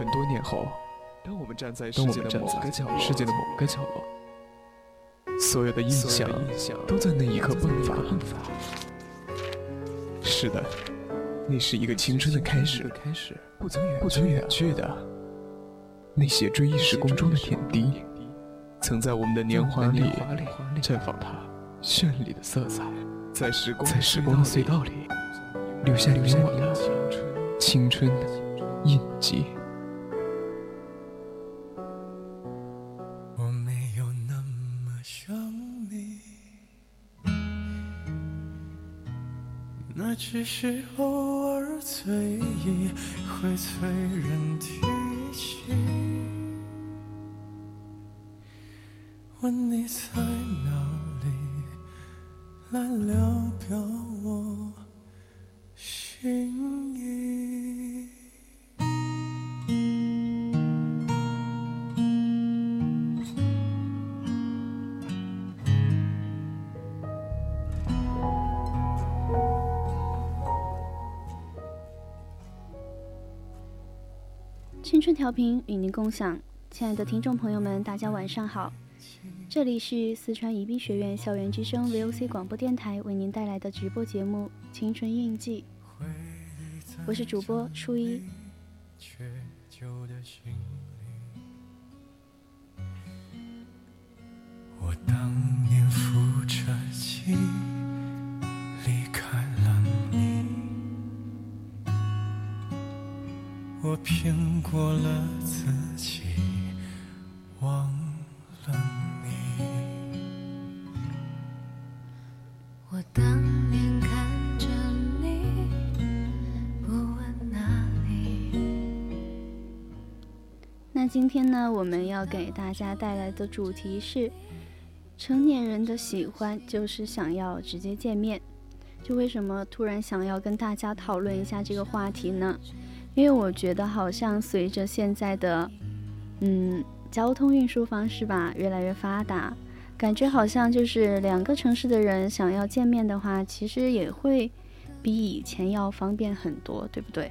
很多年后，当我们站在世界的某个角落，世界的某个角落，所有的印象都在那一刻迸发。是的，那是一个青春的开始，不曾远去的。那些追忆时光中的点滴，曾在我们的年华里绽放它绚丽的色彩，在时光的隧道里留下你我的青春的印记。只是偶尔醉意会催人提起。问你在哪里，来聊表调频与您共享，亲爱的听众朋友们，大家晚上好。这里是四川宜宾学院校园之声 VOC 广播电台为您带来的直播节目《青春印记》，我是主播初一。我当年扶着琴我骗过了自己，忘了你。我当年看着你，不问哪里。那。今天呢，我们要给大家带来的主题是成年人的喜欢，就是想要直接见面。就为什么突然想要跟大家讨论一下这个话题呢？因为我觉得好像随着现在的嗯交通运输方式吧越来越发达，感觉好像就是两个城市的人想要见面的话，其实也会比以前要方便很多，对不对？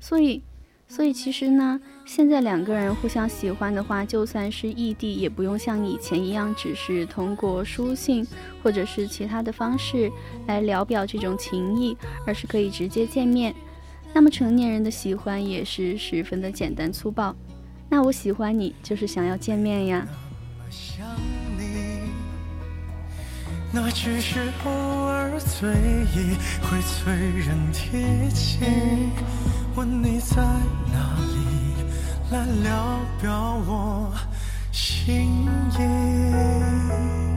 所以。所以其实呢，现在两个人互相喜欢的话，就算是异地，也不用像以前一样，只是通过书信或者是其他的方式来聊表这种情谊，而是可以直接见面。那么成年人的喜欢也是十分的简单粗暴。那我喜欢你，就是想要见面呀。那只是偶尔醉意会催人提起，问你在哪里，来聊表我心意。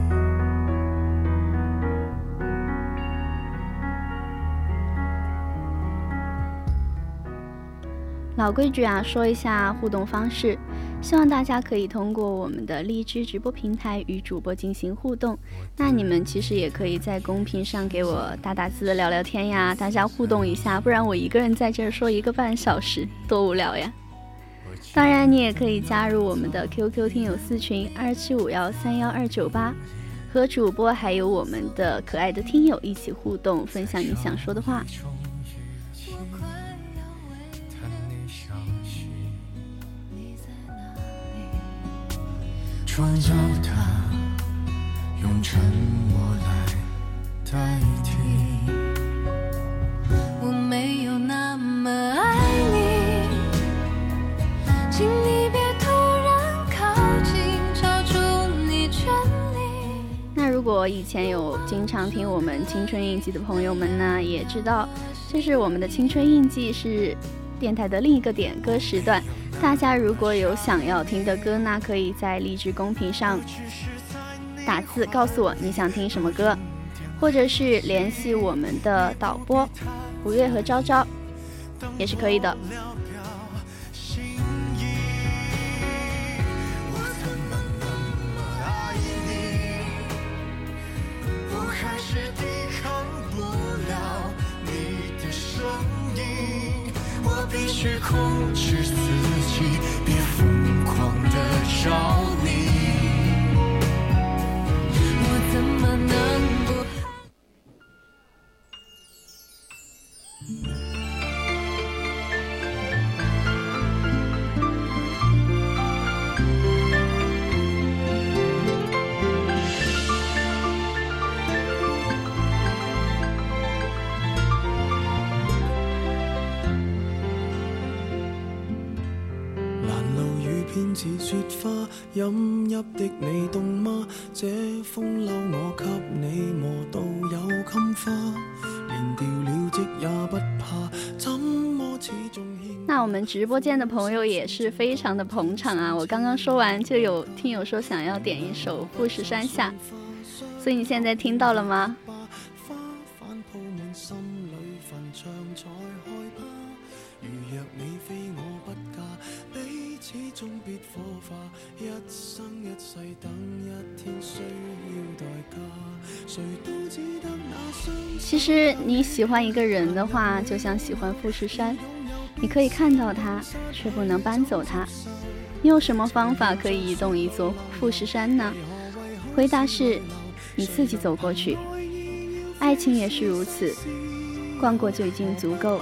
老规矩啊，说一下互动方式，希望大家可以通过我们的荔枝直播平台与主播进行互动。那你们其实也可以在公屏上给我打打字、聊聊天呀，大家互动一下，不然我一个人在这儿说一个半小时，多无聊呀。当然，你也可以加入我们的 QQ 听友四群二七五幺三幺二九八，和主播还有我们的可爱的听友一起互动，分享你想说的话。重要的用沉默来代替。我没有那么爱你，请你别突然靠近，抓住你权利。那如果以前有经常听我们青春印记的朋友们呢，也知道，就是我们的青春印记是电台的另一个点歌时段。大家如果有想要听的歌，那可以在荔枝公屏上打字告诉我你想听什么歌，或者是联系我们的导播五月和昭昭，也是可以的。必须控制自己，别疯狂的找你。我怎么能饮泣的你冻吗？这风褸我给你磨到有襟花，连掉了职也不怕，怎么始终那我们直播间的朋友也是非常的捧场啊！我刚刚说完，就有听友说想要点一首《富士山下》，所以你现在听到了吗？其实你喜欢一个人的话，就像喜欢富士山，你可以看到它，却不能搬走它。你有什么方法可以移动一座富士山呢？回答是，你自己走过去。爱情也是如此，逛过就已经足够。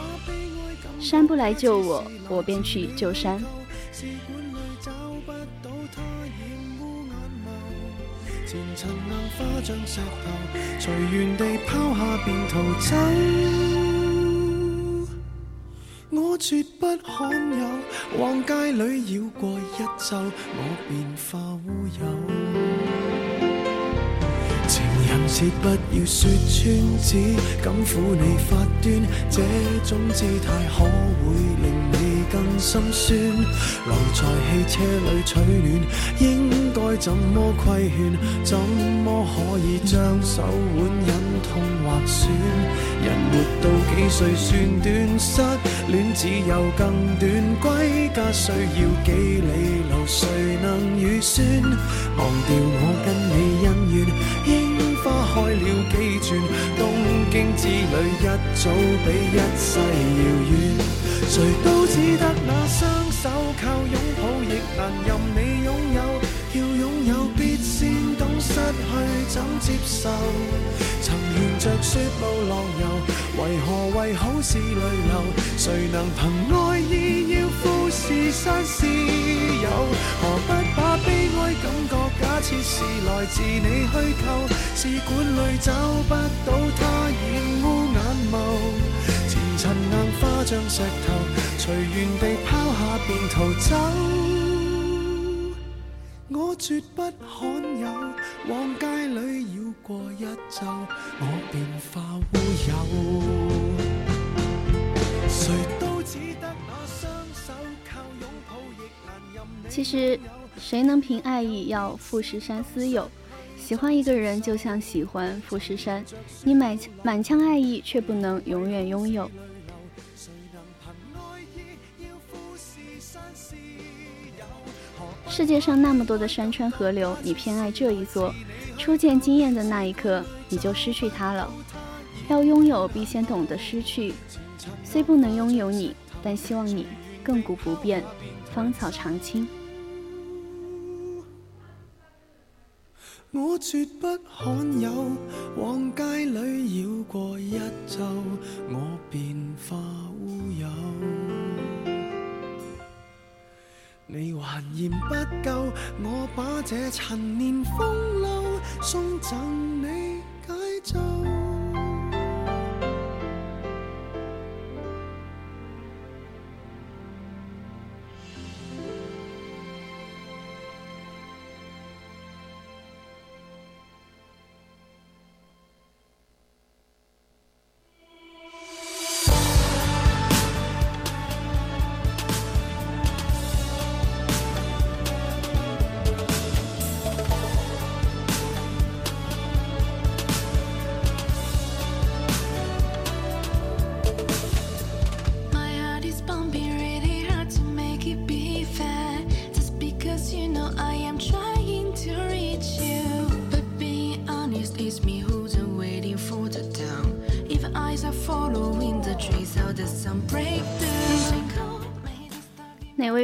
山不来救我，我便去救山。前尘硬化像石头，随缘地抛下便逃走。我绝不罕有，往街里绕过一周，我便化乌有。情人节不要说穿，只敢抚你发端，这种姿态可会令心酸？留在汽车里取暖，应。该怎么规劝？怎么可以将手腕忍痛划损？人活到几岁算短？失恋只有更短。归家需要几里路？谁能预算？忘掉我跟你恩怨，樱花开了几转？经之旅一早比一世遥远。谁都只得那双手，靠拥抱亦难任你拥有。要拥有，必先懂失去怎接受。曾沿着雪路浪游，为何为好事泪流？谁能凭爱意要富士山私有？何不觉假设是来自你虚构？试管里找不到他染污眼眸，前尘硬化像石头，随缘地抛下便逃走。我绝不罕有，往街里绕过一周，我便化乌有。谁都只得那双手靠拥抱，亦难任其实，谁能凭爱意要富士山私有？喜欢一个人就像喜欢富士山，你满满腔爱意，却不能永远拥有。世界上那么多的山川河流，你偏爱这一座。初见惊艳的那一刻，你就失去它了。要拥有，必先懂得失去。虽不能拥有你，但希望你亘古不变，芳草长青。我绝不罕有，往街里绕过一周，我便化乌有。你还嫌不够，我把这陈年风流送赠你解咒。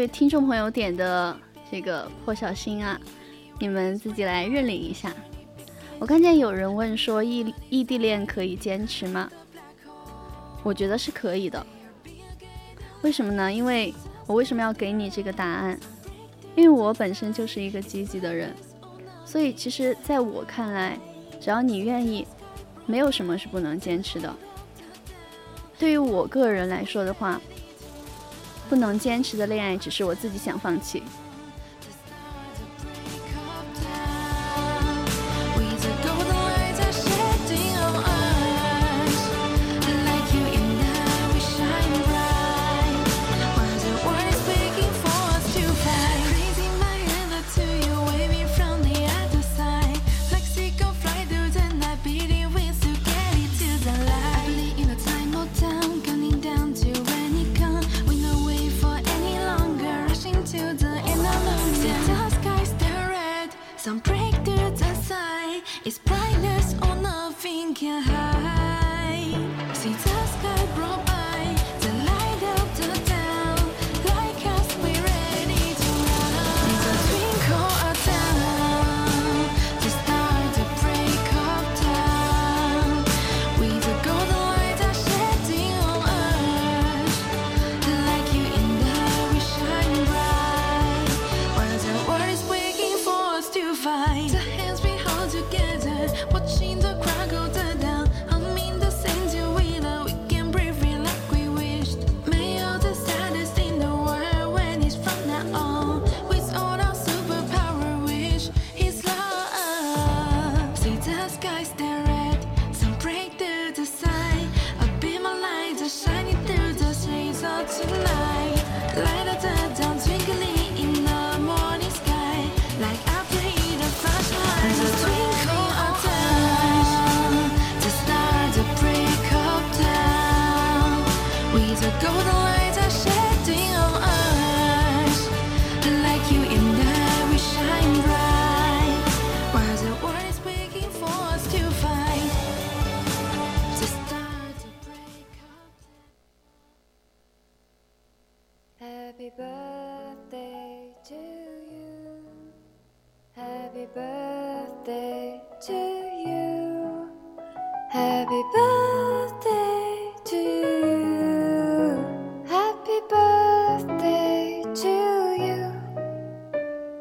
位听众朋友点的这个破小心啊？你们自己来认领一下。我看见有人问说异异地恋可以坚持吗？我觉得是可以的。为什么呢？因为我为什么要给你这个答案？因为我本身就是一个积极的人，所以其实在我看来，只要你愿意，没有什么是不能坚持的。对于我个人来说的话。不能坚持的恋爱，只是我自己想放弃。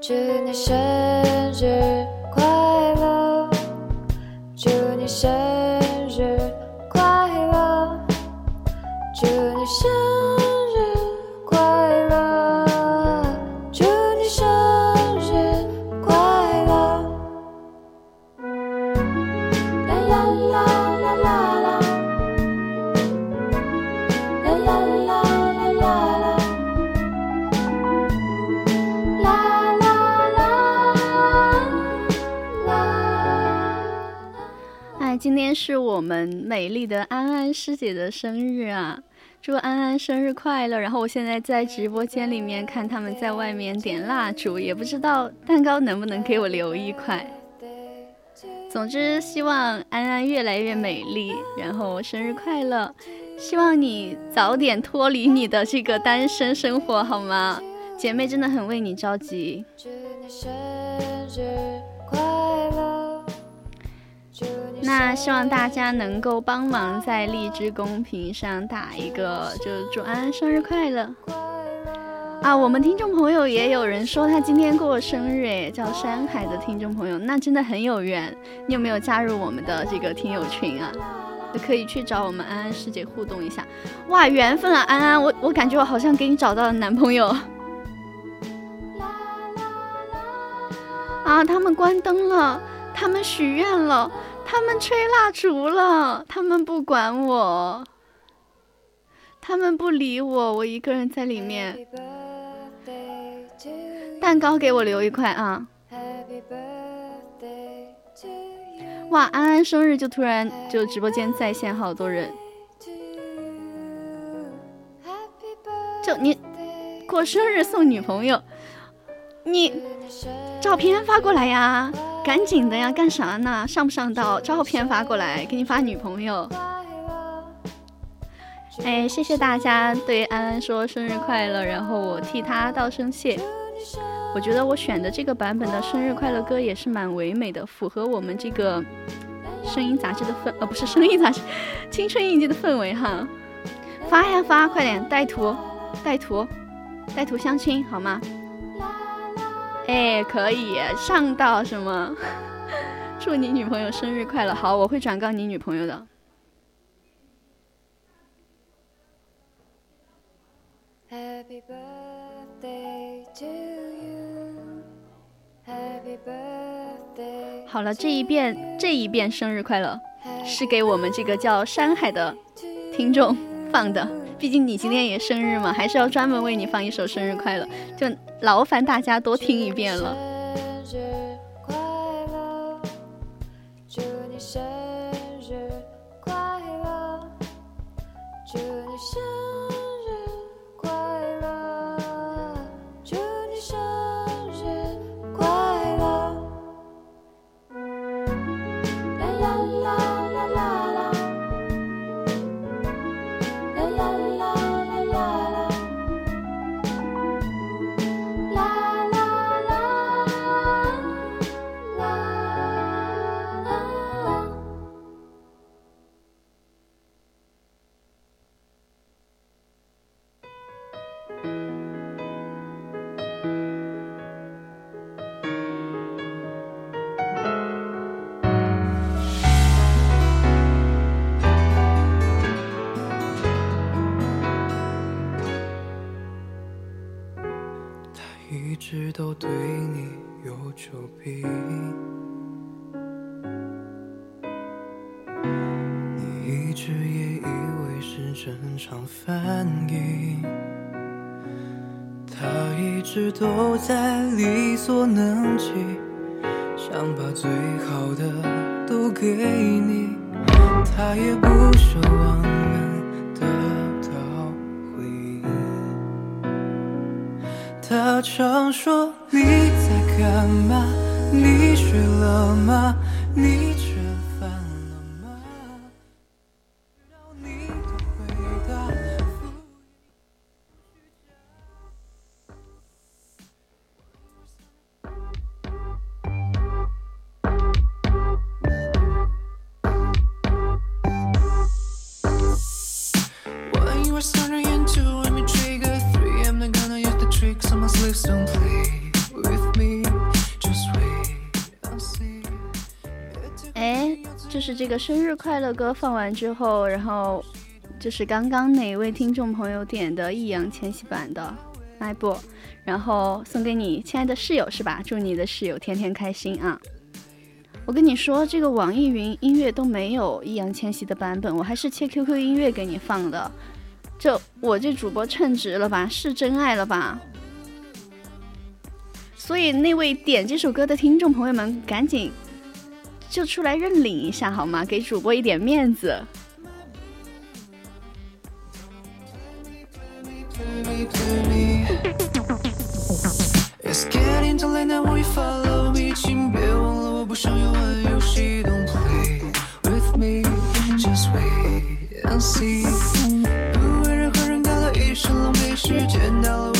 祝你生日快乐！祝你生今天是我们美丽的安安师姐的生日啊！祝安安生日快乐！然后我现在在直播间里面看他们在外面点蜡烛，也不知道蛋糕能不能给我留一块。总之，希望安安越来越美丽，然后生日快乐！希望你早点脱离你的这个单身生活，好吗？姐妹真的很为你着急。那希望大家能够帮忙在荔枝公屏上打一个，就祝安安生日快乐啊！我们听众朋友也有人说他今天过生日，诶，叫山海的听众朋友，那真的很有缘。你有没有加入我们的这个听友群啊？可以去找我们安安师姐互动一下。哇，缘分啊，安安，我我感觉我好像给你找到了男朋友。啊，他们关灯了，他们许愿了，他们吹蜡烛了，他们不管我，他们不理我，我一个人在里面。蛋糕给我留一块啊.哇，安安生日就突然就直播间在线好多人。就你过生日送女朋友，你照片发过来呀，赶紧的呀，干啥呢？上不上道？照片发过来，给你发女朋友。哎，谢谢大家对安安说生日快乐，然后我替她道声谢。我觉得我选的这个版本的生日快乐歌也是蛮唯美的，符合我们这个声音杂志的氛，呃，不是声音杂志，青春印记的氛围哈。发呀发，快点带图，带图，带图相亲好吗？哎，可以上到什么？祝你女朋友生日快乐！好，我会转告你女朋友的。Happy birthday to you. Happy birthday. 好了，这一遍这一遍生日快乐是给我们这个叫山海的听众放的，毕竟你今天也生日嘛，还是要专门为你放一首生日快乐，就劳烦大家多听一遍了。也不就是这个生日快乐歌放完之后，然后就是刚刚哪位听众朋友点的易烊千玺版的《My Boy》，然后送给你亲爱的室友是吧？祝你的室友天天开心啊！我跟你说，这个网易云音乐都没有易烊千玺的版本，我还是切 QQ 音乐给你放的。这我这主播称职了吧？是真爱了吧？所以那位点这首歌的听众朋友们，赶紧就出来认领一下好吗？给主播一点面子。不。为任何人感到一生浪费时间，到了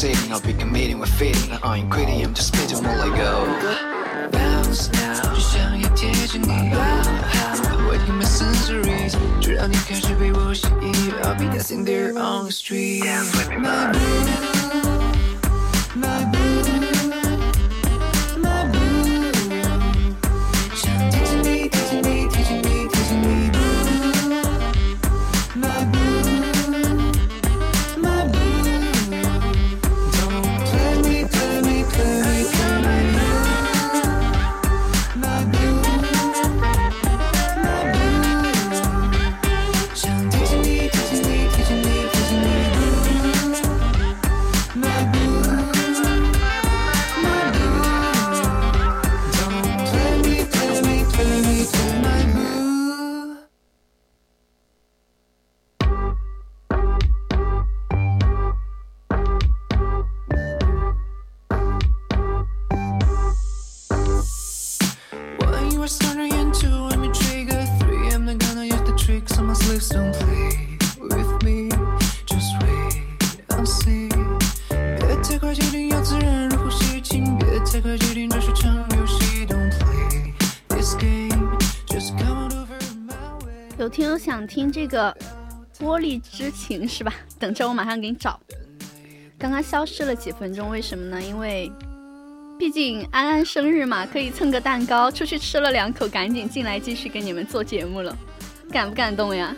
I'm a ripping and singing, I'll be committing with fitting. I ain't quitting, I'm just spitting more like go. Bounce now，就想要贴近你。Wetting my sensories，直到你开始被我吸引。I'll be dancing there on the street. My boo, my boo, 想听这个《玻璃之情》是吧？等着我马上给你找。刚刚消失了几分钟，为什么呢？因为毕竟安安生日嘛，可以蹭个蛋糕，出去吃了两口，赶紧进来继续给你们做节目了，感不感动呀？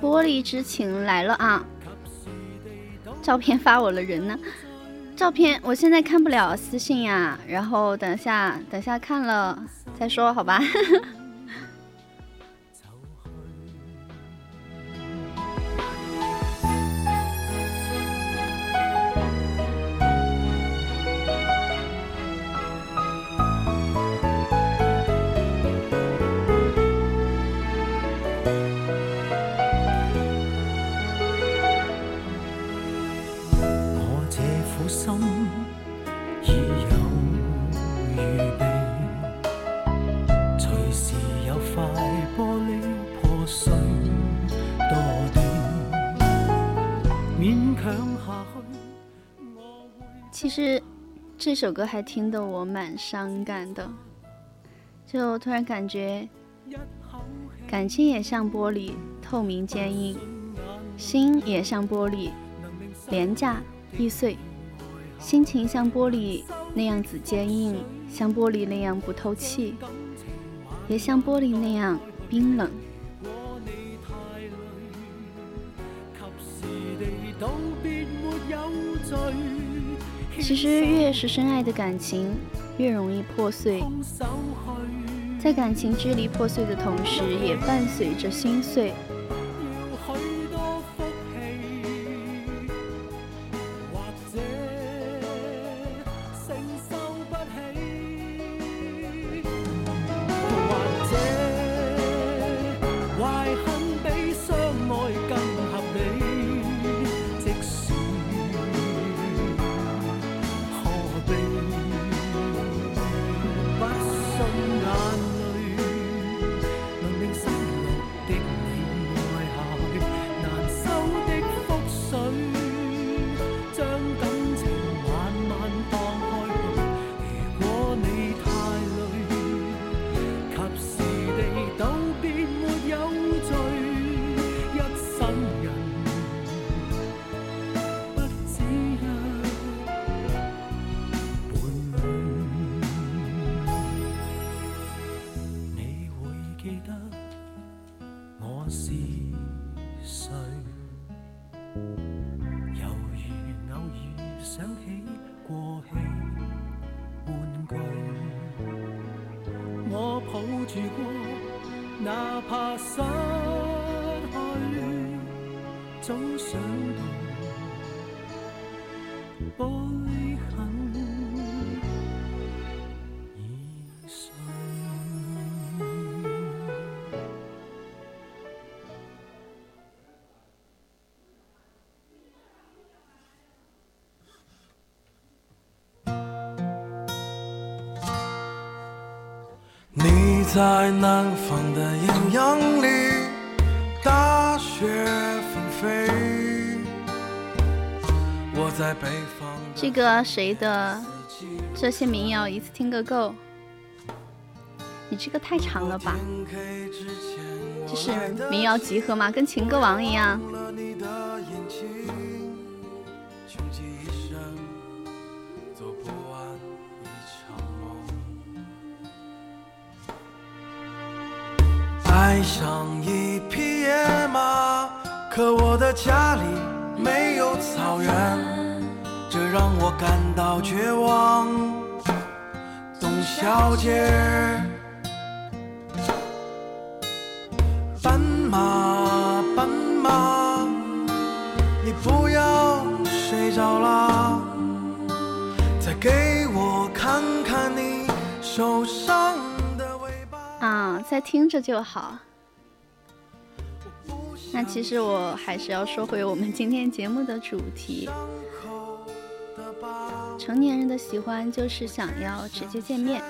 玻璃之情来了啊。照片发我了人呢？照片我现在看不了私信呀然后等下等下看了再说好吧。这首歌还听得我蛮伤感的，就突然感觉感情也像玻璃，透明坚硬；心也像玻璃，廉价易碎。心情像玻璃那样子坚硬，像玻璃那样不透气，也像玻璃那样冰冷。其实越是深爱的感情，越容易破碎。在感情支离破碎的同时，也伴随着心碎。是谁？犹如偶尔想起过去玩具，我抱住过，哪怕失去，总想到。在南方的艳阳里，大雪纷飞。我在北方。这个谁的？这些民谣一次听个够。你这个太长了吧？这是民谣集合吗？跟情歌王一样。就好。那其实我还是要说回我们今天节目的主题。成年人的喜欢就是想要直接见面。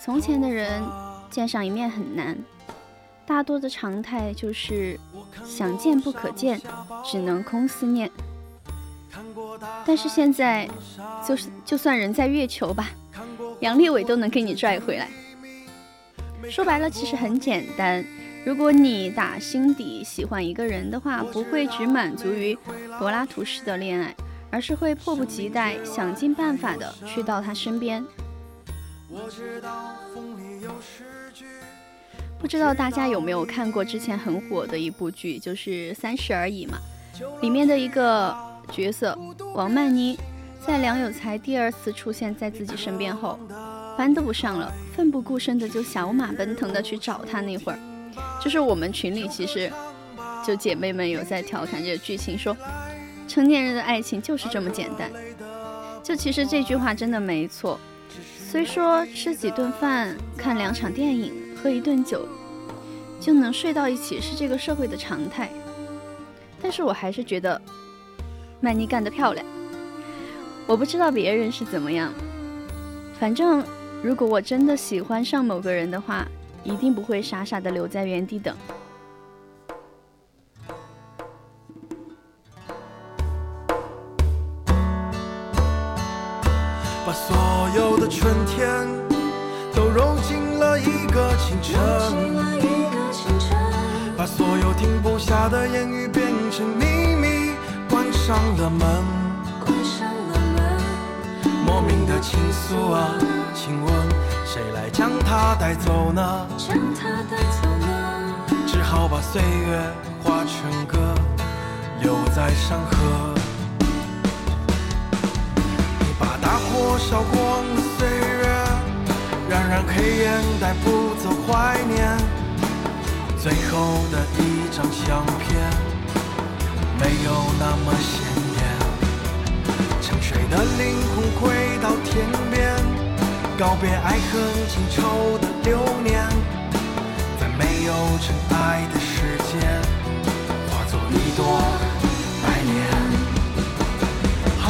从前的人见上一面很难，大多的常态就是想见不可见，只能空思念。但是现在，就是就算人在月球吧。杨利伟都能给你拽回来。说白了，其实很简单。如果你打心底喜欢一个人的话，不会只满足于柏拉图式的恋爱，而是会迫不及待、想尽办法的去到他身边。不知道大家有没有看过之前很火的一部剧，就是《三十而已》嘛？里面的一个角色王曼妮，在梁有才第二次出现在自己身边后，班都不上了，奋不顾身的就小马奔腾的去找他。那会儿，就是我们群里其实就姐妹们有在调侃这个剧情，说成年人的爱情就是这么简单。就其实这句话真的没错。虽说吃几顿饭、看两场电影、喝一顿酒，就能睡到一起是这个社会的常态，但是我还是觉得曼妮干得漂亮。我不知道别人是怎么样，反正如果我真的喜欢上某个人的话，一定不会傻傻的留在原地等。把所有的春天都揉进了一个清晨，把所有停不下的言语变成秘密，关上了门。莫名的倾诉啊，请问谁来将它带走呢？将它带走呢只好把岁月化成歌，留在山河。大火烧光了岁月，冉冉黑烟，带不走怀念。最后的一张相片，没有那么鲜艳。沉睡的灵魂回到天边，告别爱恨情仇的流年，在没有尘埃的世界，化作一朵白莲。啊。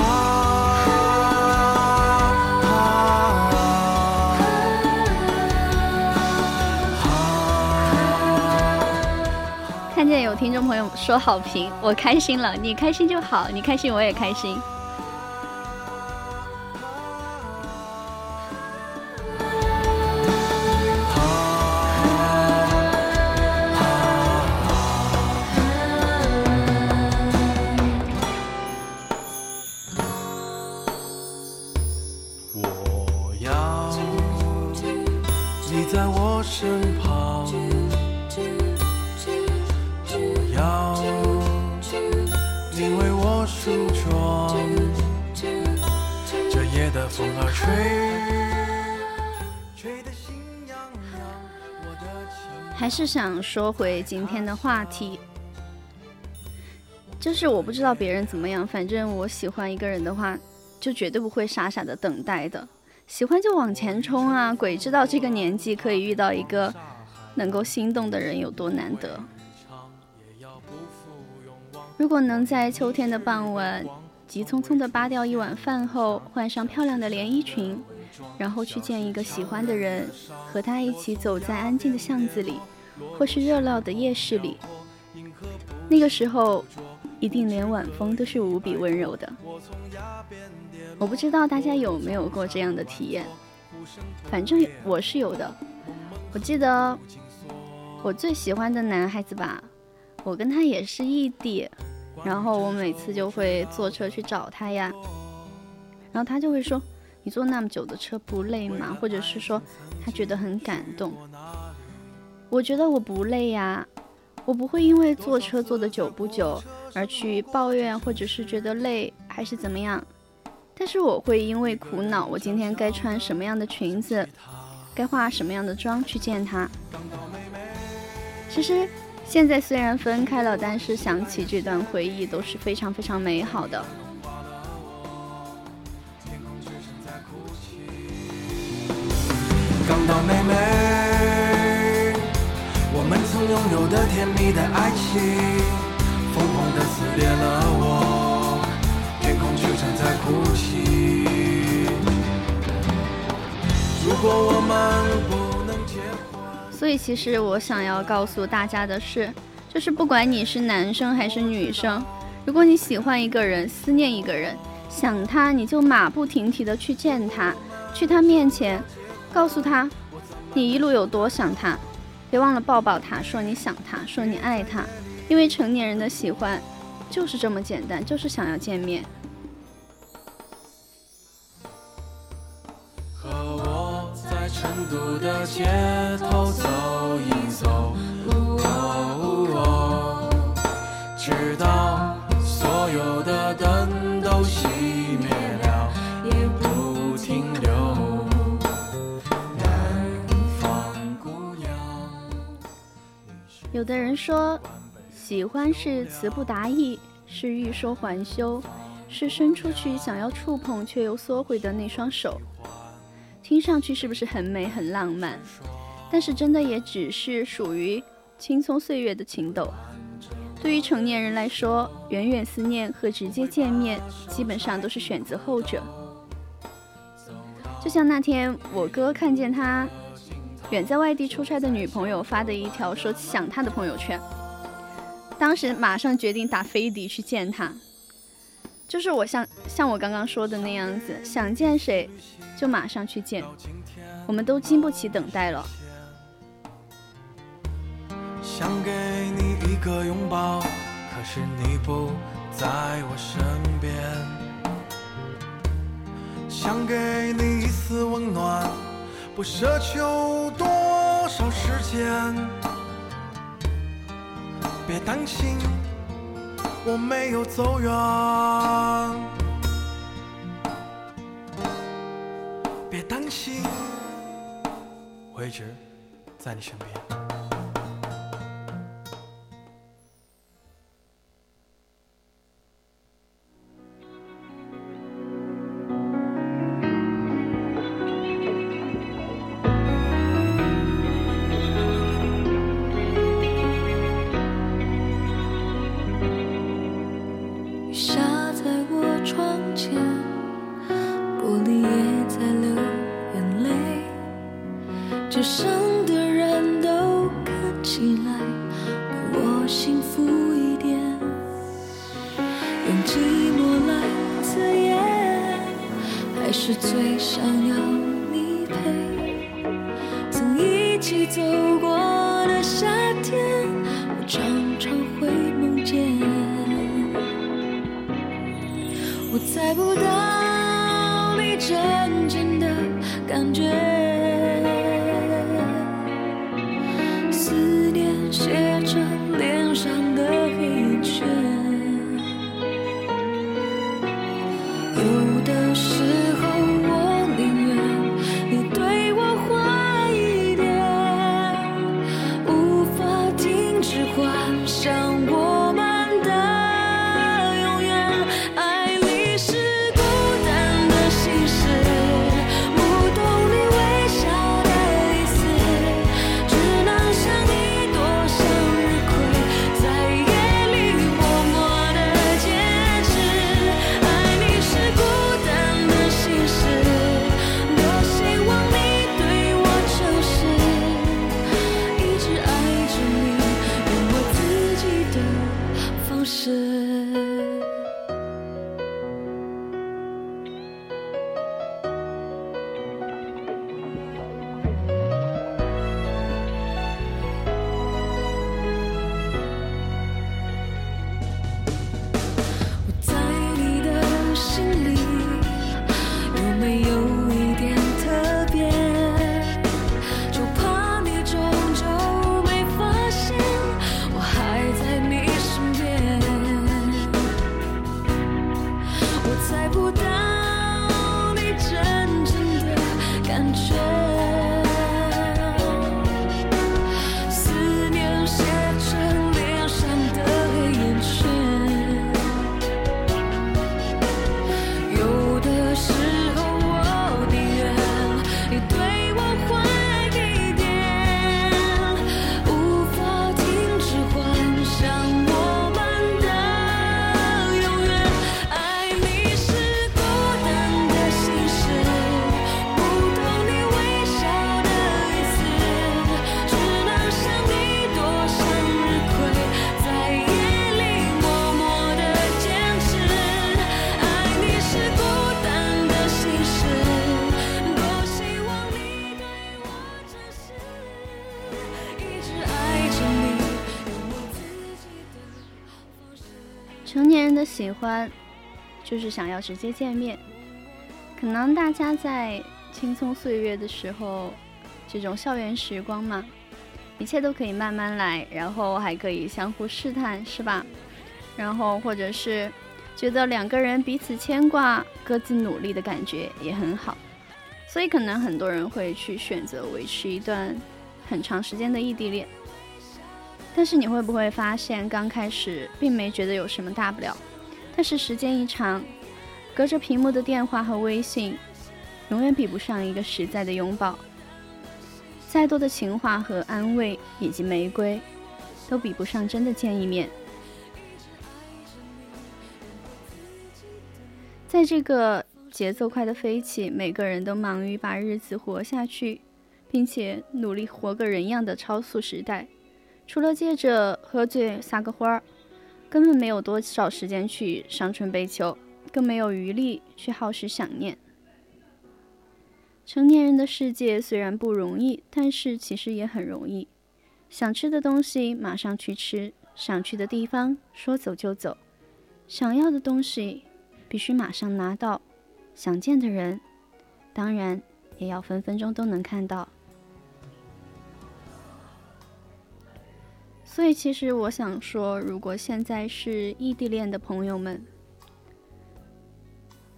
有听众朋友说好评，我开心了。你开心就好，你开心我也开心。你在我身旁还是想说回今天的话题，就是我不知道别人怎么样，反正我喜欢一个人的话，就绝对不会傻傻的等待的，喜欢就往前冲啊！鬼知道这个年纪可以遇到一个能够心动的人有多难得。如果能在秋天的傍晚，急匆匆的扒掉一碗饭后，换上漂亮的连衣裙。然后去见一个喜欢的人，和他一起走在安静的巷子里，或是热闹的夜市里。那个时候，一定连晚风都是无比温柔的。我不知道大家有没有过这样的体验，反正我是有的。我记得我最喜欢的男孩子吧，我跟他也是异地，然后我每次就会坐车去找他呀，然后他就会说。你坐那么久的车不累吗？或者是说他觉得很感动？我觉得我不累呀，我不会因为坐车坐的久不久而去抱怨，或者是觉得累还是怎么样。但是我会因为苦恼，我今天该穿什么样的裙子，该化什么样的妆去见他。其实现在虽然分开了，但是想起这段回忆都是非常非常美好的。到妹妹，曾拥有的甜蜜的爱情，疯狂的撕裂了我，天空就像在哭泣。如果我们不能结婚，所以其实我想要告诉大家的是，就是不管你是男生还是女生，如果你喜欢一个人，思念一个人，想他，你就马不停蹄的去见他，去他面前。告诉他，你一路有多想他，别忘了抱抱他，说你想他，说你爱他，因为成年人的喜欢就是这么简单，就是想要见面。和我在成都的街头走一走，有的人说，喜欢是词不达意，是欲说还休，是伸出去想要触碰却又缩回的那双手。听上去是不是很美很浪漫？但是真的也只是属于青葱岁月的情窦。对于成年人来说，远远思念和直接见面，基本上都是选择后者。就像那天我哥看见他远在外地出差的女朋友发的一条说想他的朋友圈，当时马上决定打飞的去见他。就是我像像我刚刚说的那样子，想见谁就马上去见，我们都经不起等待了。想给你一个拥抱，可是你不在我身边。想给你一丝温暖，不奢求多少时间。别担心。我没有走远，别担心，我一直在你身边。欢，就是想要直接见面。可能大家在青葱岁月的时候，这种校园时光嘛，一切都可以慢慢来，然后还可以相互试探，是吧？然后或者是觉得两个人彼此牵挂，各自努力的感觉也很好，所以可能很多人会去选择维持一段很长时间的异地恋。但是你会不会发现，刚开始并没觉得有什么大不了，但是时间一长，隔着屏幕的电话和微信，永远比不上一个实在的拥抱。再多的情话和安慰以及玫瑰，都比不上真的见一面。在这个节奏快的飞起，每个人都忙于把日子活下去，并且努力活个人样的超速时代。除了借着喝醉撒个欢儿，根本没有多少时间去伤春悲秋，更没有余力去耗时想念。成年人的世界虽然不容易，但是其实也很容易。想吃的东西马上去吃，想去的地方说走就走，想要的东西必须马上拿到，想见的人当然也要分分钟都能看到。所以，其实我想说，如果现在是异地恋的朋友们，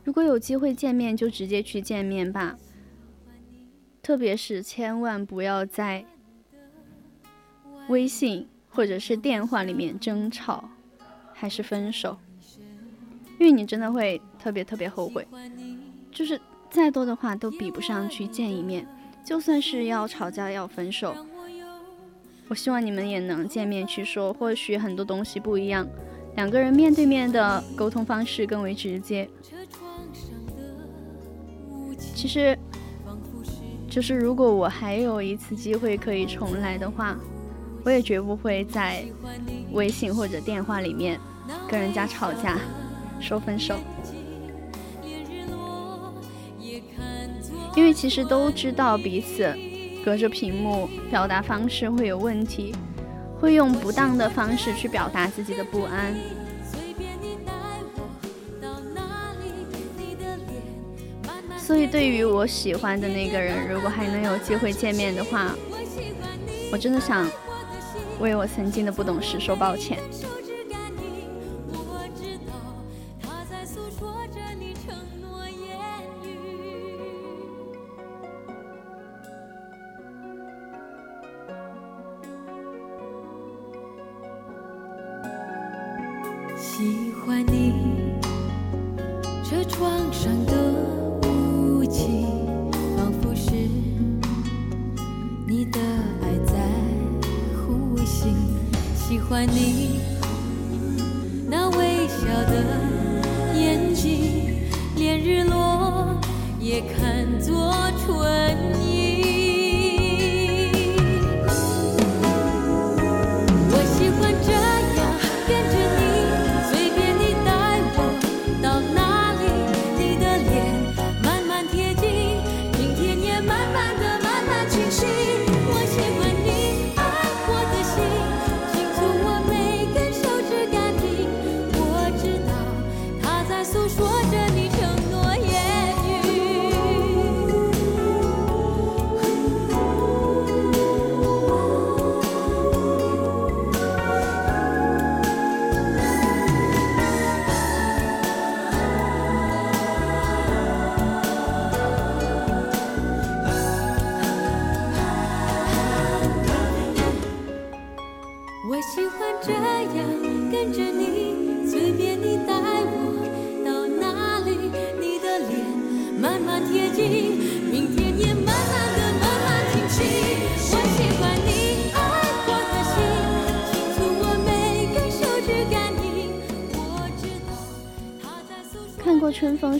如果有机会见面，就直接去见面吧。特别是千万不要在微信或者是电话里面争吵，还是分手，因为你真的会特别特别后悔。就是再多的话都比不上去见一面，就算是要吵架要分手。我希望你们也能见面去说，或许很多东西不一样，两个人面对面的沟通方式更为直接。其实，就是如果我还有一次机会可以重来的话，我也绝不会在微信或者电话里面跟人家吵架说分手，因为其实都知道彼此。隔着屏幕，表达方式会有问题，会用不当的方式去表达自己的不安。所以，对于我喜欢的那个人，如果还能有机会见面的话，我真的想为我曾经的不懂事说抱歉。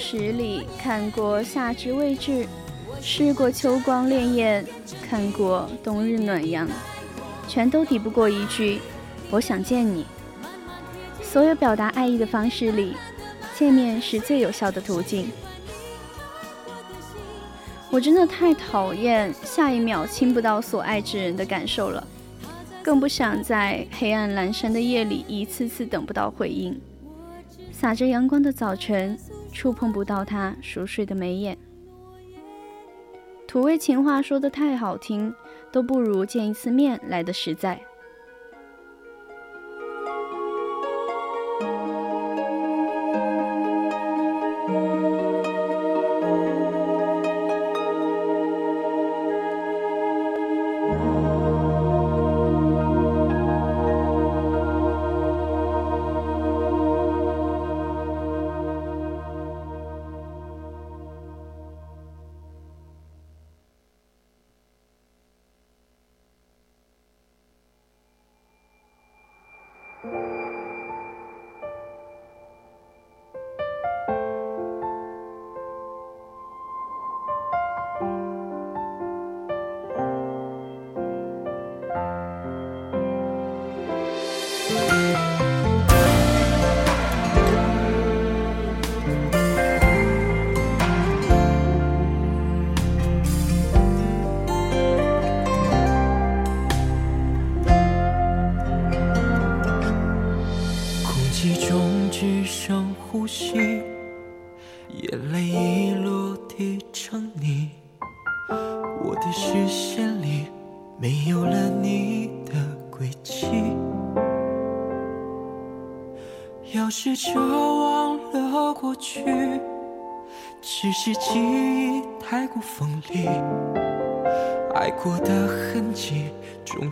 十里，看过夏至未至；试过秋光潋滟，看过冬日暖阳，全都抵不过一句“我想见你”。所有表达爱意的方式里，见面是最有效的途径。我真的太讨厌下一秒亲不到所爱之人的感受了，更不想在黑暗阑珊的夜里一次次等不到回应。洒着阳光的早晨。触碰不到他熟睡的眉眼，土味情话说的太好听，都不如见一次面来的实在。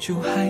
就还。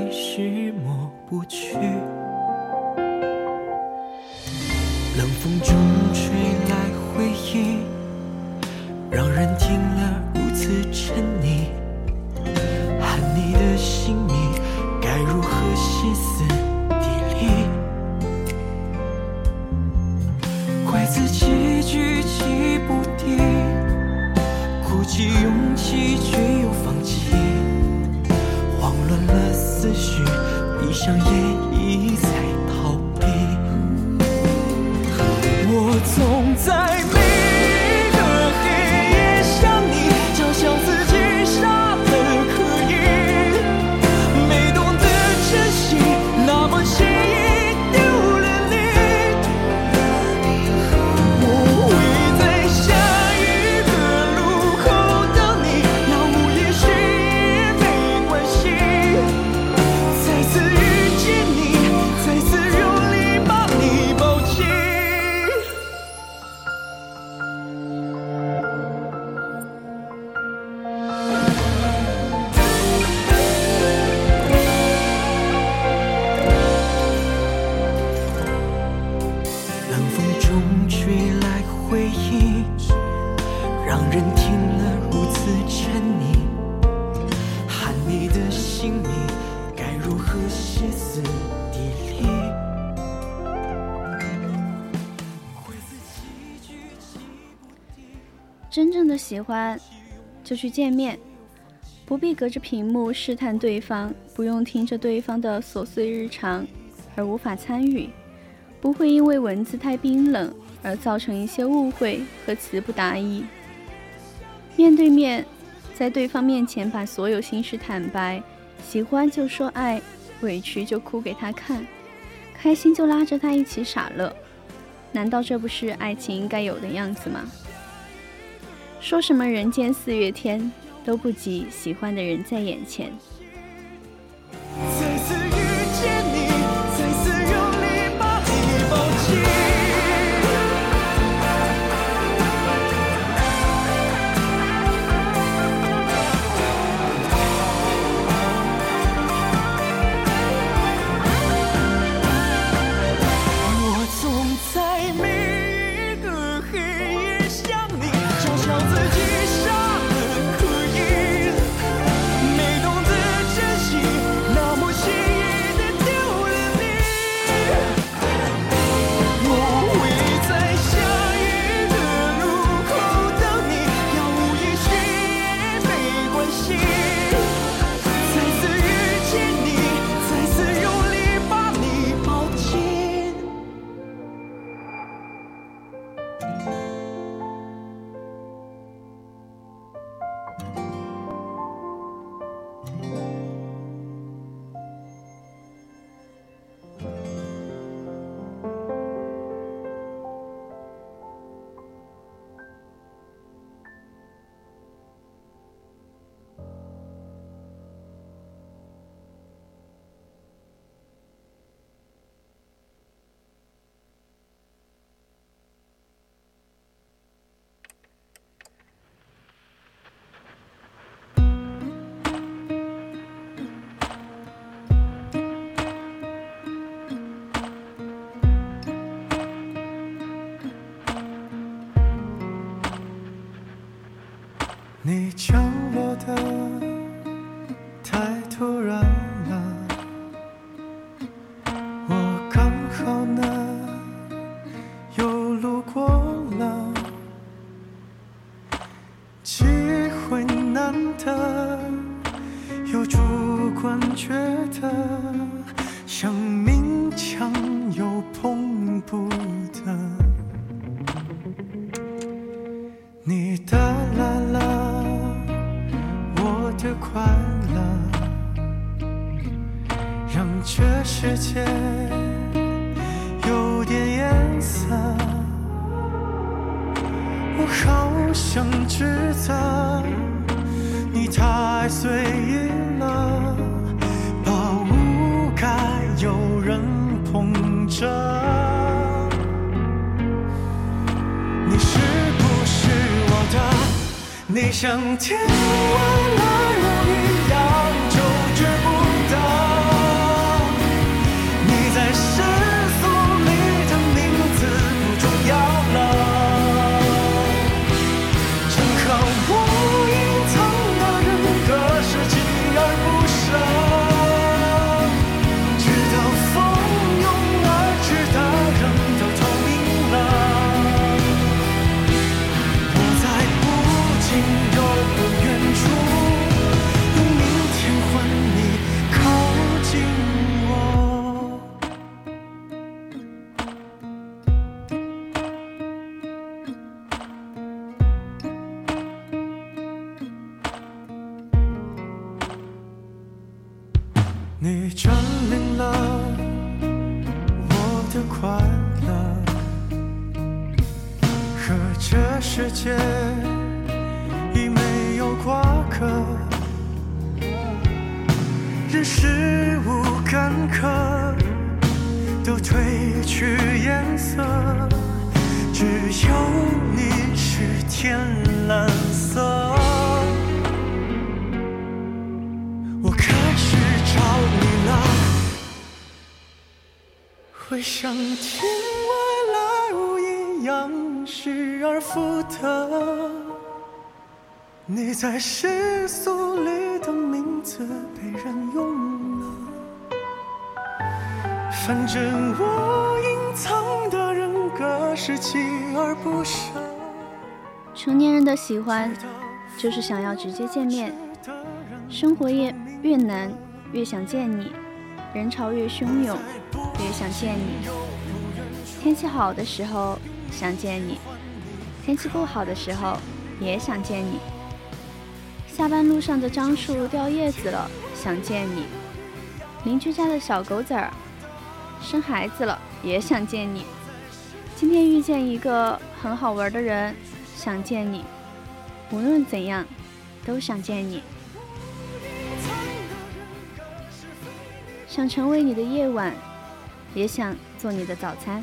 喜欢，就去见面，不必隔着屏幕试探对方，不用听着对方的琐碎日常而无法参与，不会因为文字太冰冷而造成一些误会和词不达意。面对面，在对方面前把所有心事坦白，喜欢就说爱，委屈就哭给他看，开心就拉着他一起傻乐，难道这不是爱情应该有的样子吗？说什么人间四月天，都不及喜欢的人在眼前。你降落的太都褪去颜色，只有你是天蓝色。我开始找你了，会像天外来物一样失而复得。你在世俗里的名字被人用，反正我隐藏的人格是锲而不舍。成年人的喜欢就是想要直接见面，生活越越难，越想见你；人潮越汹涌，越想见你。天气好的时候想见你，天气不好的时候也想见你。下班路上的樟树掉叶子了，想见你；邻居家的小狗崽儿生孩子了，也想见你。今天遇见一个很好玩的人，想见你。无论怎样，都想见你。想成为你的夜晚，也想做你的早餐。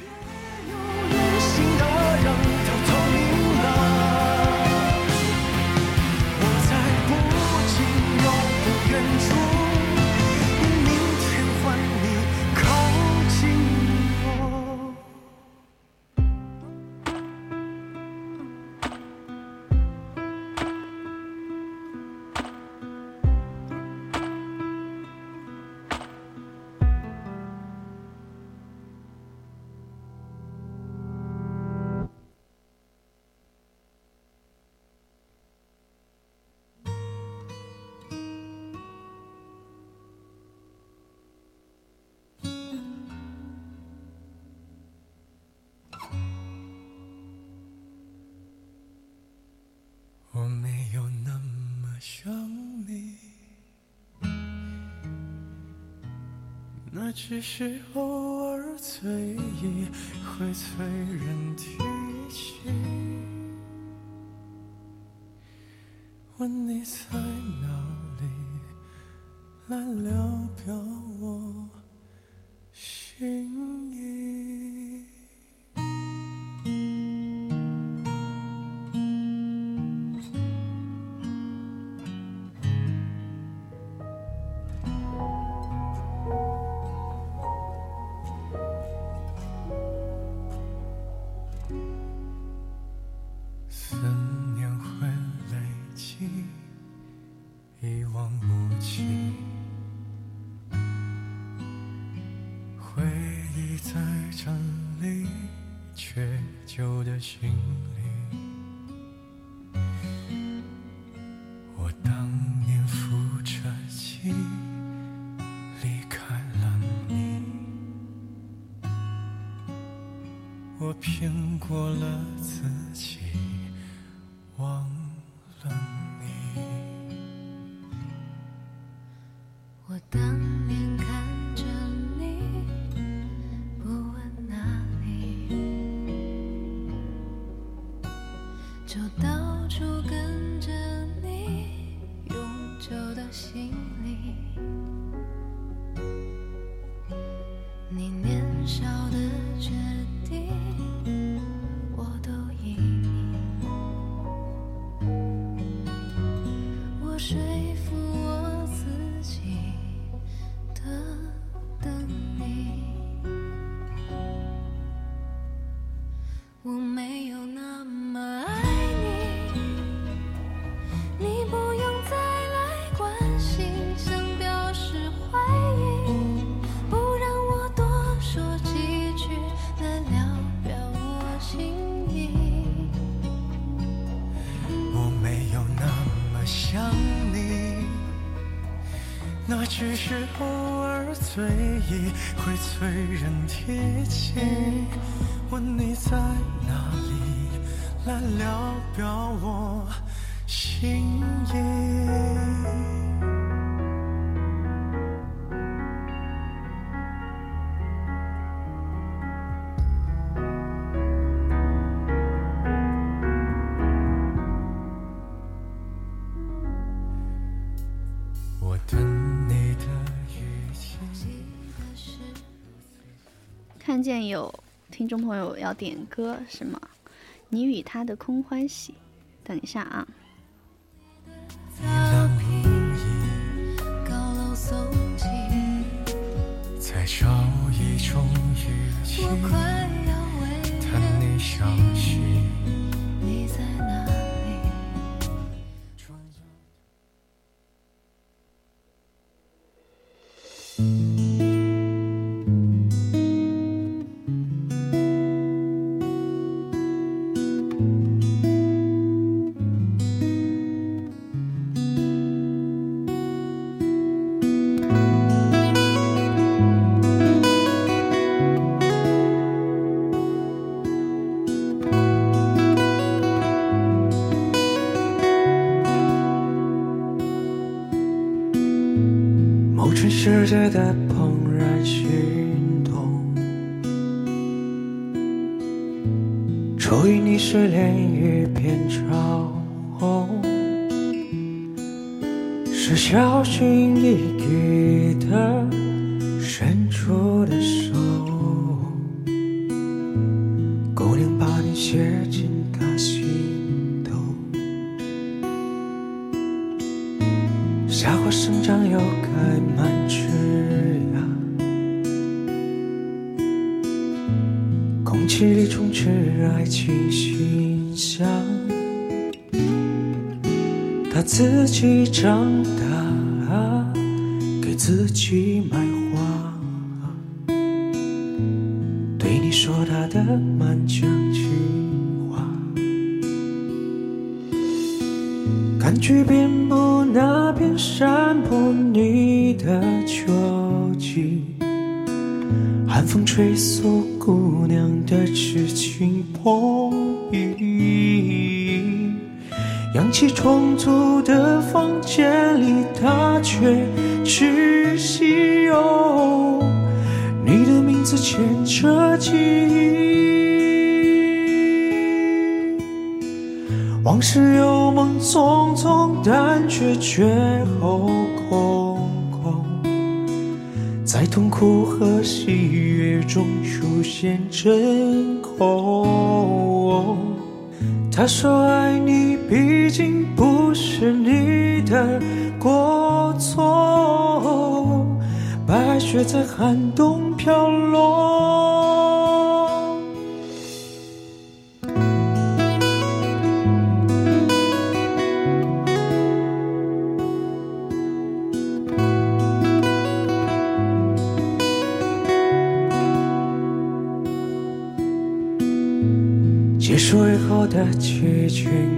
只是偶尔醉意会催人提起。问你在哪里，来聊表过了此。回忆会催人提起问你在哪里来聊表我心意。有听众朋友要点歌是吗？你与他的空欢喜，等一下啊。一。that 往事有梦，匆匆，但却却后空空，在痛苦和喜悦中出现真空。他说：「爱你，毕竟不是你的过错。」白雪在寒冬飘落。的激情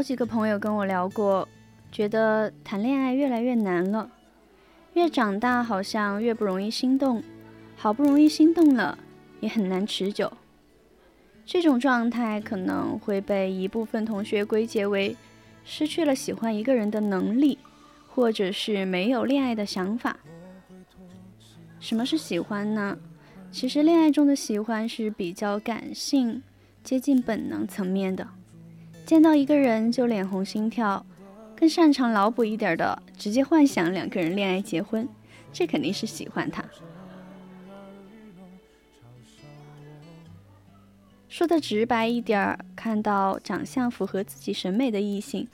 好几个朋友跟我聊过，觉得谈恋爱越来越难了，越长大好像越不容易心动，好不容易心动了，也很难持久。这种状态可能会被一部分同学归结为失去了喜欢一个人的能力，或者是没有恋爱的想法。什么是喜欢呢？其实恋爱中的喜欢是比较感性、接近本能层面的。见到一个人就脸红心跳，更擅长脑补一点的，直接幻想两个人恋爱结婚，这肯定是喜欢他。说的直白一点儿，看到长相符合自己审美的异性，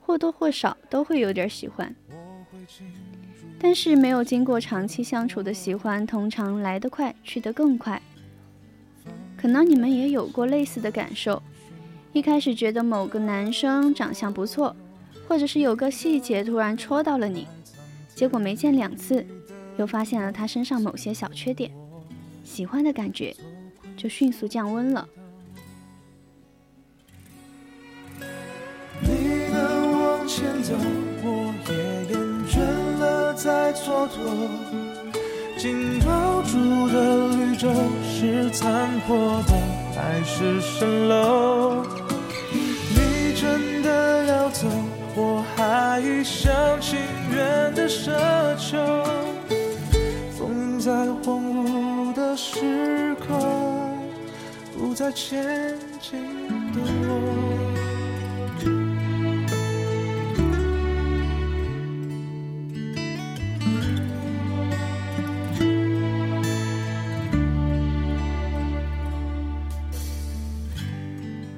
或多或少都会有点喜欢。但是没有经过长期相处的喜欢，通常来得快，去得更快。可能你们也有过类似的感受。一开始觉得某个男生长相不错，或者是有个细节突然戳到了你，结果没见两次，又发现了他身上某些小缺点，喜欢的感觉就迅速降温了。前走，我也厌倦了再蹉跎。紧抱住的绿洲是残破的还是蜃楼？走，我还一厢情愿的奢求。风在荒芜的时空，不再前进的我。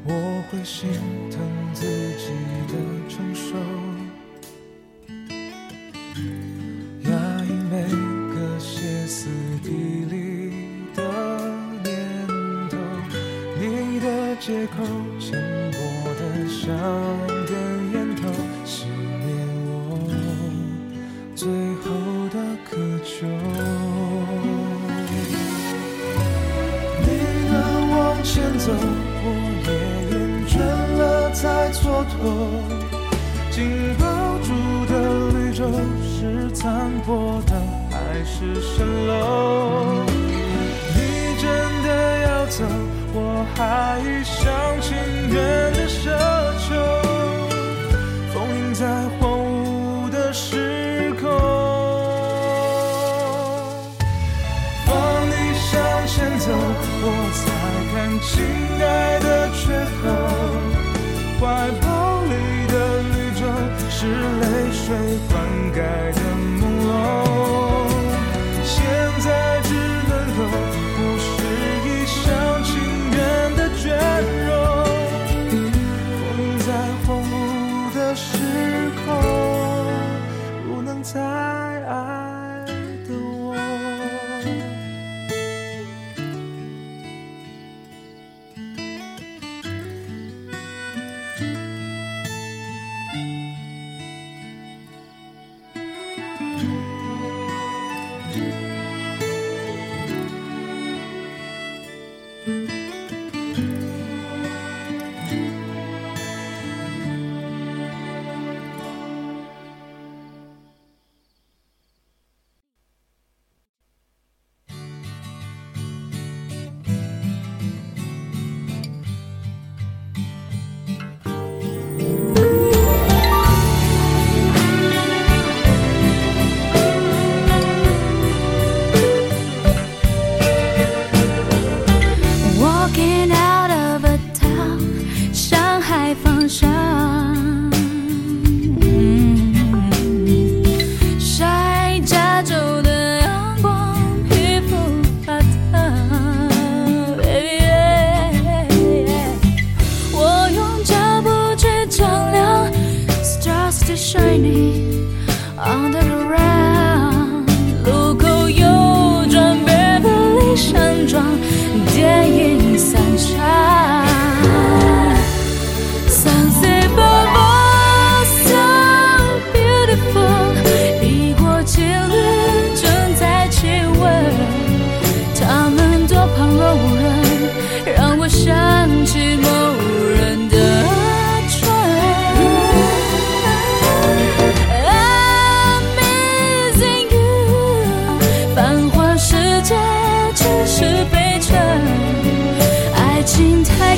我会心疼自己的成熟，压抑每个歇斯底里的念头。你的借口，浅薄的像根烟头，熄灭我最后的渴求。你能往前走，紧抱住的绿洲是残破的还是蜃楼？你真的要走，我还一厢情愿的奢求。封印在荒芜的时空。放你向前走，我才看清爱的缺口。是泪水灌溉的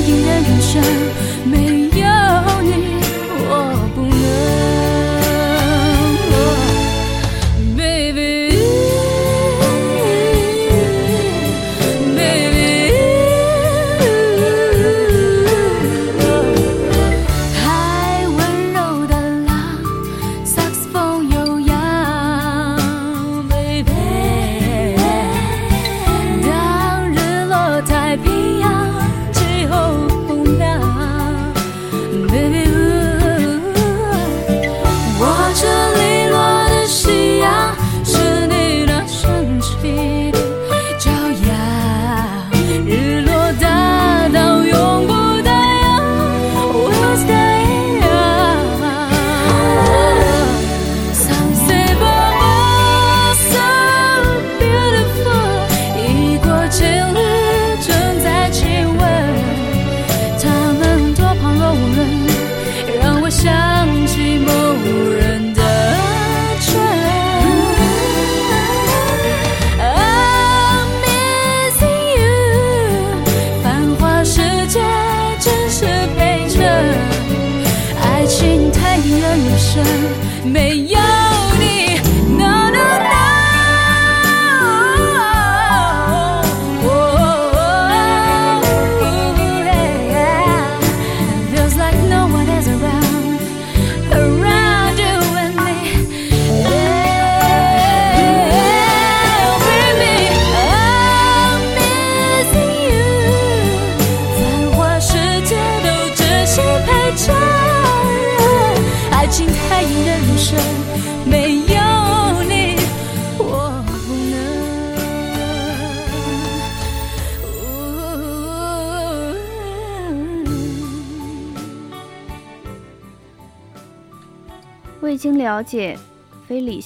平淡人生。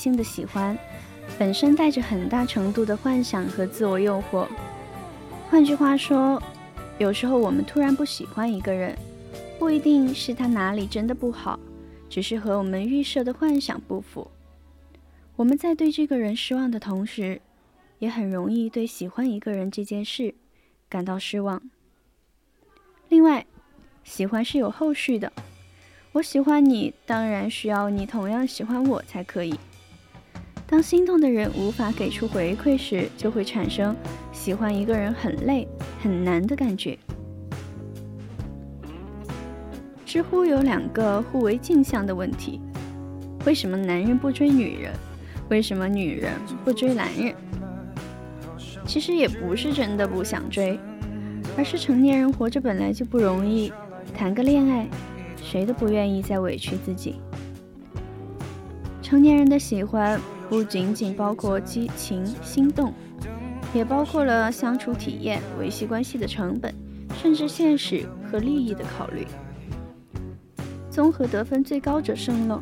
性的喜欢，本身带着很大程度的幻想和自我诱惑。换句话说，有时候我们突然不喜欢一个人，不一定是他哪里真的不好，只是和我们预设的幻想不符。我们在对这个人失望的同时，也很容易对喜欢一个人这件事感到失望。另外，喜欢是有后续的。我喜欢你，当然需要你同样喜欢我才可以。当心动的人无法给出回馈时，就会产生喜欢一个人很累、很难的感觉。知乎有两个互为镜像的问题：为什么男人不追女人？为什么女人不追男人？其实也不是真的不想追，而是成年人活着本来就不容易，谈个恋爱。谁都不愿意再委屈自己。成年人的喜欢不仅仅包括激情、心动，也包括了相处体验、维系关系的成本，甚至现实和利益的考虑。综合得分最高者胜了。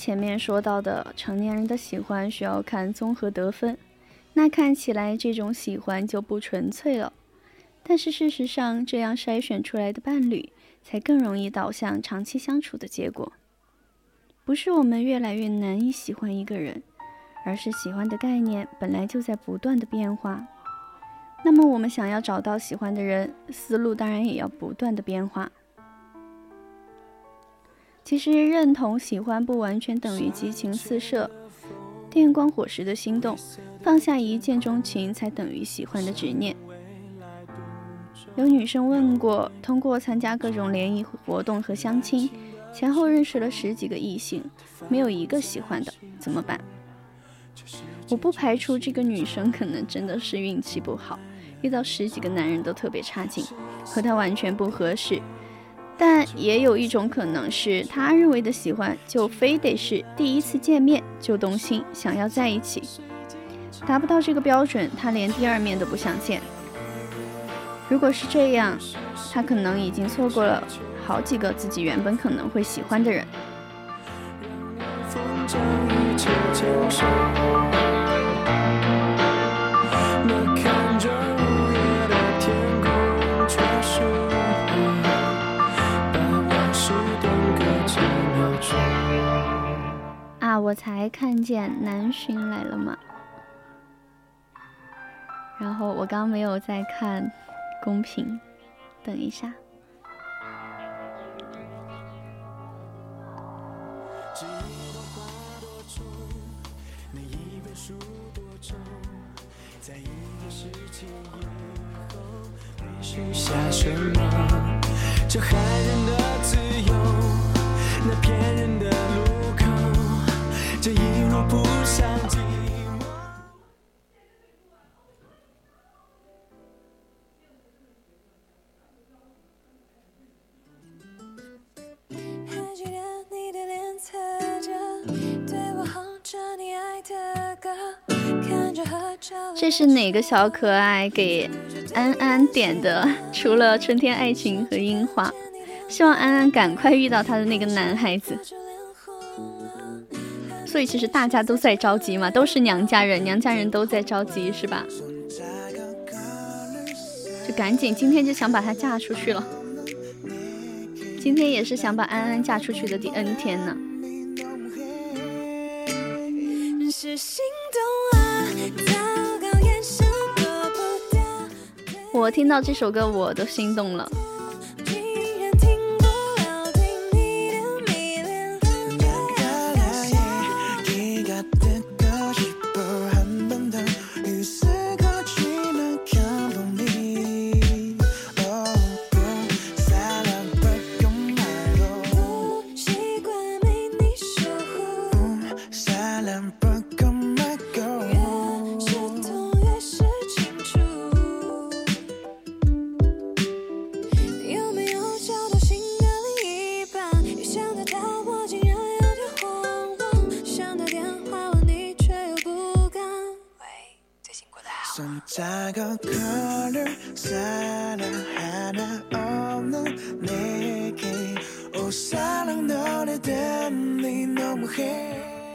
前面说到的，成年人的喜欢需要看综合得分，那看起来这种喜欢就不纯粹了。但是事实上，这样筛选出来的伴侣，才更容易导向长期相处的结果。不是我们越来越难以喜欢一个人，而是喜欢的概念本来就在不断的变化。那么，我们想要找到喜欢的人，思路当然也要不断的变化。其实，认同喜欢不完全等于激情四射、电光火石的心动，放下一见钟情才等于喜欢的执念。有女生问过，通过参加各种联谊活动和相亲，前后认识了十几个异性，没有一个喜欢的，怎么办？我不排除这个女生可能真的是运气不好。遇到十几个男人都特别差劲，和他完全不合适。但也有一种可能是，他认为的喜欢就非得是第一次见面就动心，想要在一起。达不到这个标准，他连第二面都不想见。如果是这样，他可能已经错过了好几个自己原本可能会喜欢的人。我才看见南巡来了嘛？然后我刚没有在看公屏，等一下。是哪个小可爱给安安点的？除了春天爱情和樱花，希望安安赶快遇到他的那个男孩子。所以其实大家都在着急嘛，都是娘家人，娘家人都在着急，是吧？就赶紧，今天就想把她嫁出去了。今天也是想把安安嫁出去的第 N 天呢。我听到这首歌，我都心动了。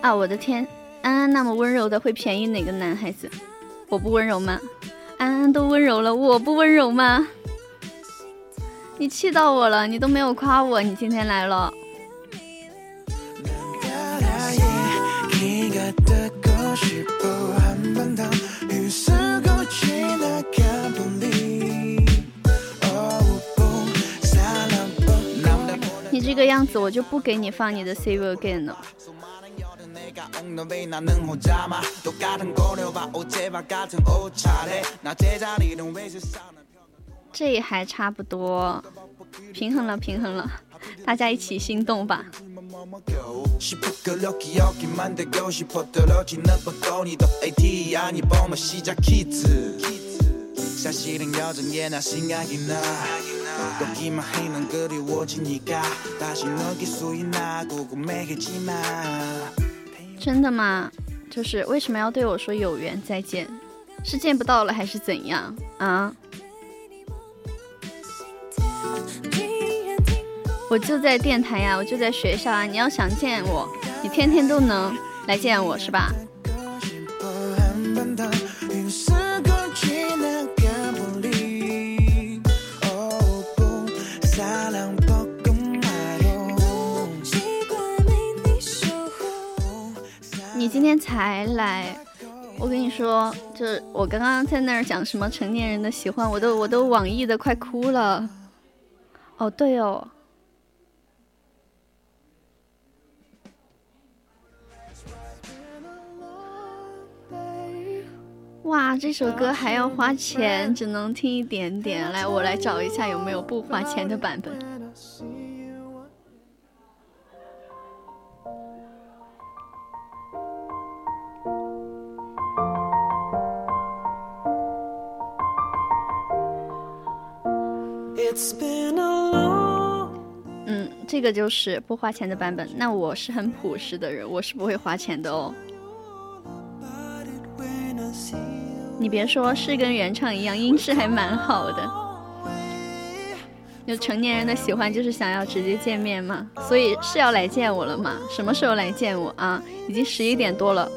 啊，我的天，安安那么温柔的会便宜哪个男孩子？我不温柔吗？安安都温柔了，我不温柔吗？你气到我了，你都没有夸我，你今天来了。这个样子，我就不给你放你的 Save Again 了。这还差不多，平衡了，平衡了，大家一起心动吧。真的吗？就是为什么要对我说有缘再见？是见不到了还是怎样啊？我就在电台呀，我就在学校啊！你要想见我，你天天都能来见我是吧？今天才来，我跟你说，就是我刚刚在那儿讲什么成年人的喜欢，我都我都网易的快哭了。哦，对哦。哇，这首歌还要花钱，只能听一点点。来，我来找一下有没有不花钱的版本。嗯，这个就是不花钱的版本。那我是很朴实的人，我是不会花钱的哦。你别说，是跟原唱一样，音质还蛮好的。就成年人的喜欢就是想要直接见面嘛，所以是要来见我了嘛？什么时候来见我啊？已经十一点多了。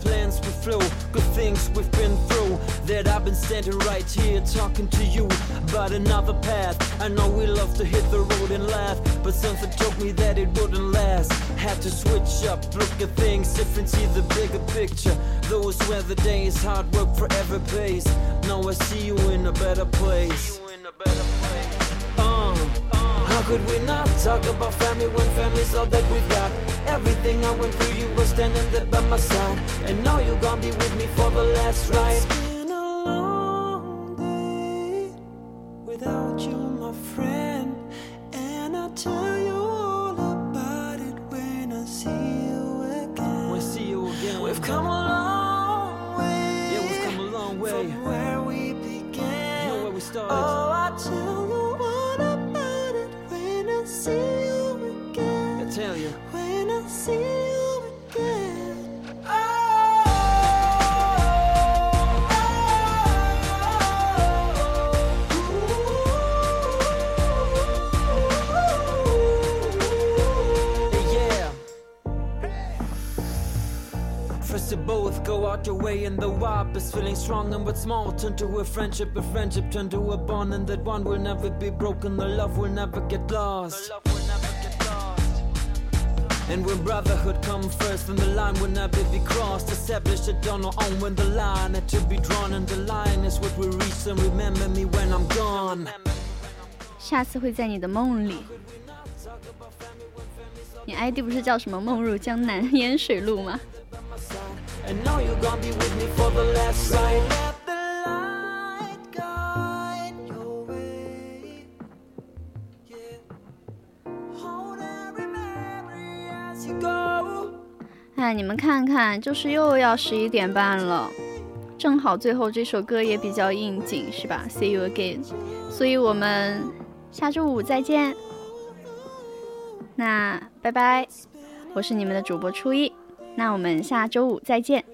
Plans will flow, good things we've been through. That I've been standing right here talking to you about another path. I know we love to hit the road and laugh, but something told me that it wouldn't last. Had to switch up, look at things different, see the bigger picture. Those were the days, hard work forever pays. Now I see you in a better place. How could we not talk about family when family's all that we got? Everything I went through, you were standing there by my side. And now you're gonna be with me for the last ride. go out your way and the wild is feeling strong and what's small turn to a friendship, a friendship turn to a bond and that one will never be broken, the love will never get lost. And when brotherhood come first, then the line will never be crossed. Established it on our own when the line had to be drawn, and the line is what we reach. And remember me when I'm gone. 下次会在你的梦里。你 ID 不是叫什么梦入江南烟水路吗？ And now you're gonna be with me for the last ride. Let the light guide your way. Yeah. Hold every memory as you go. 哎，你们看看，就是又要十一点半了，正好最后这首歌也比较应景，是吧？See you again，所以我们下周五再见。那拜拜，我是你们的主播初一，那我们下周五再见。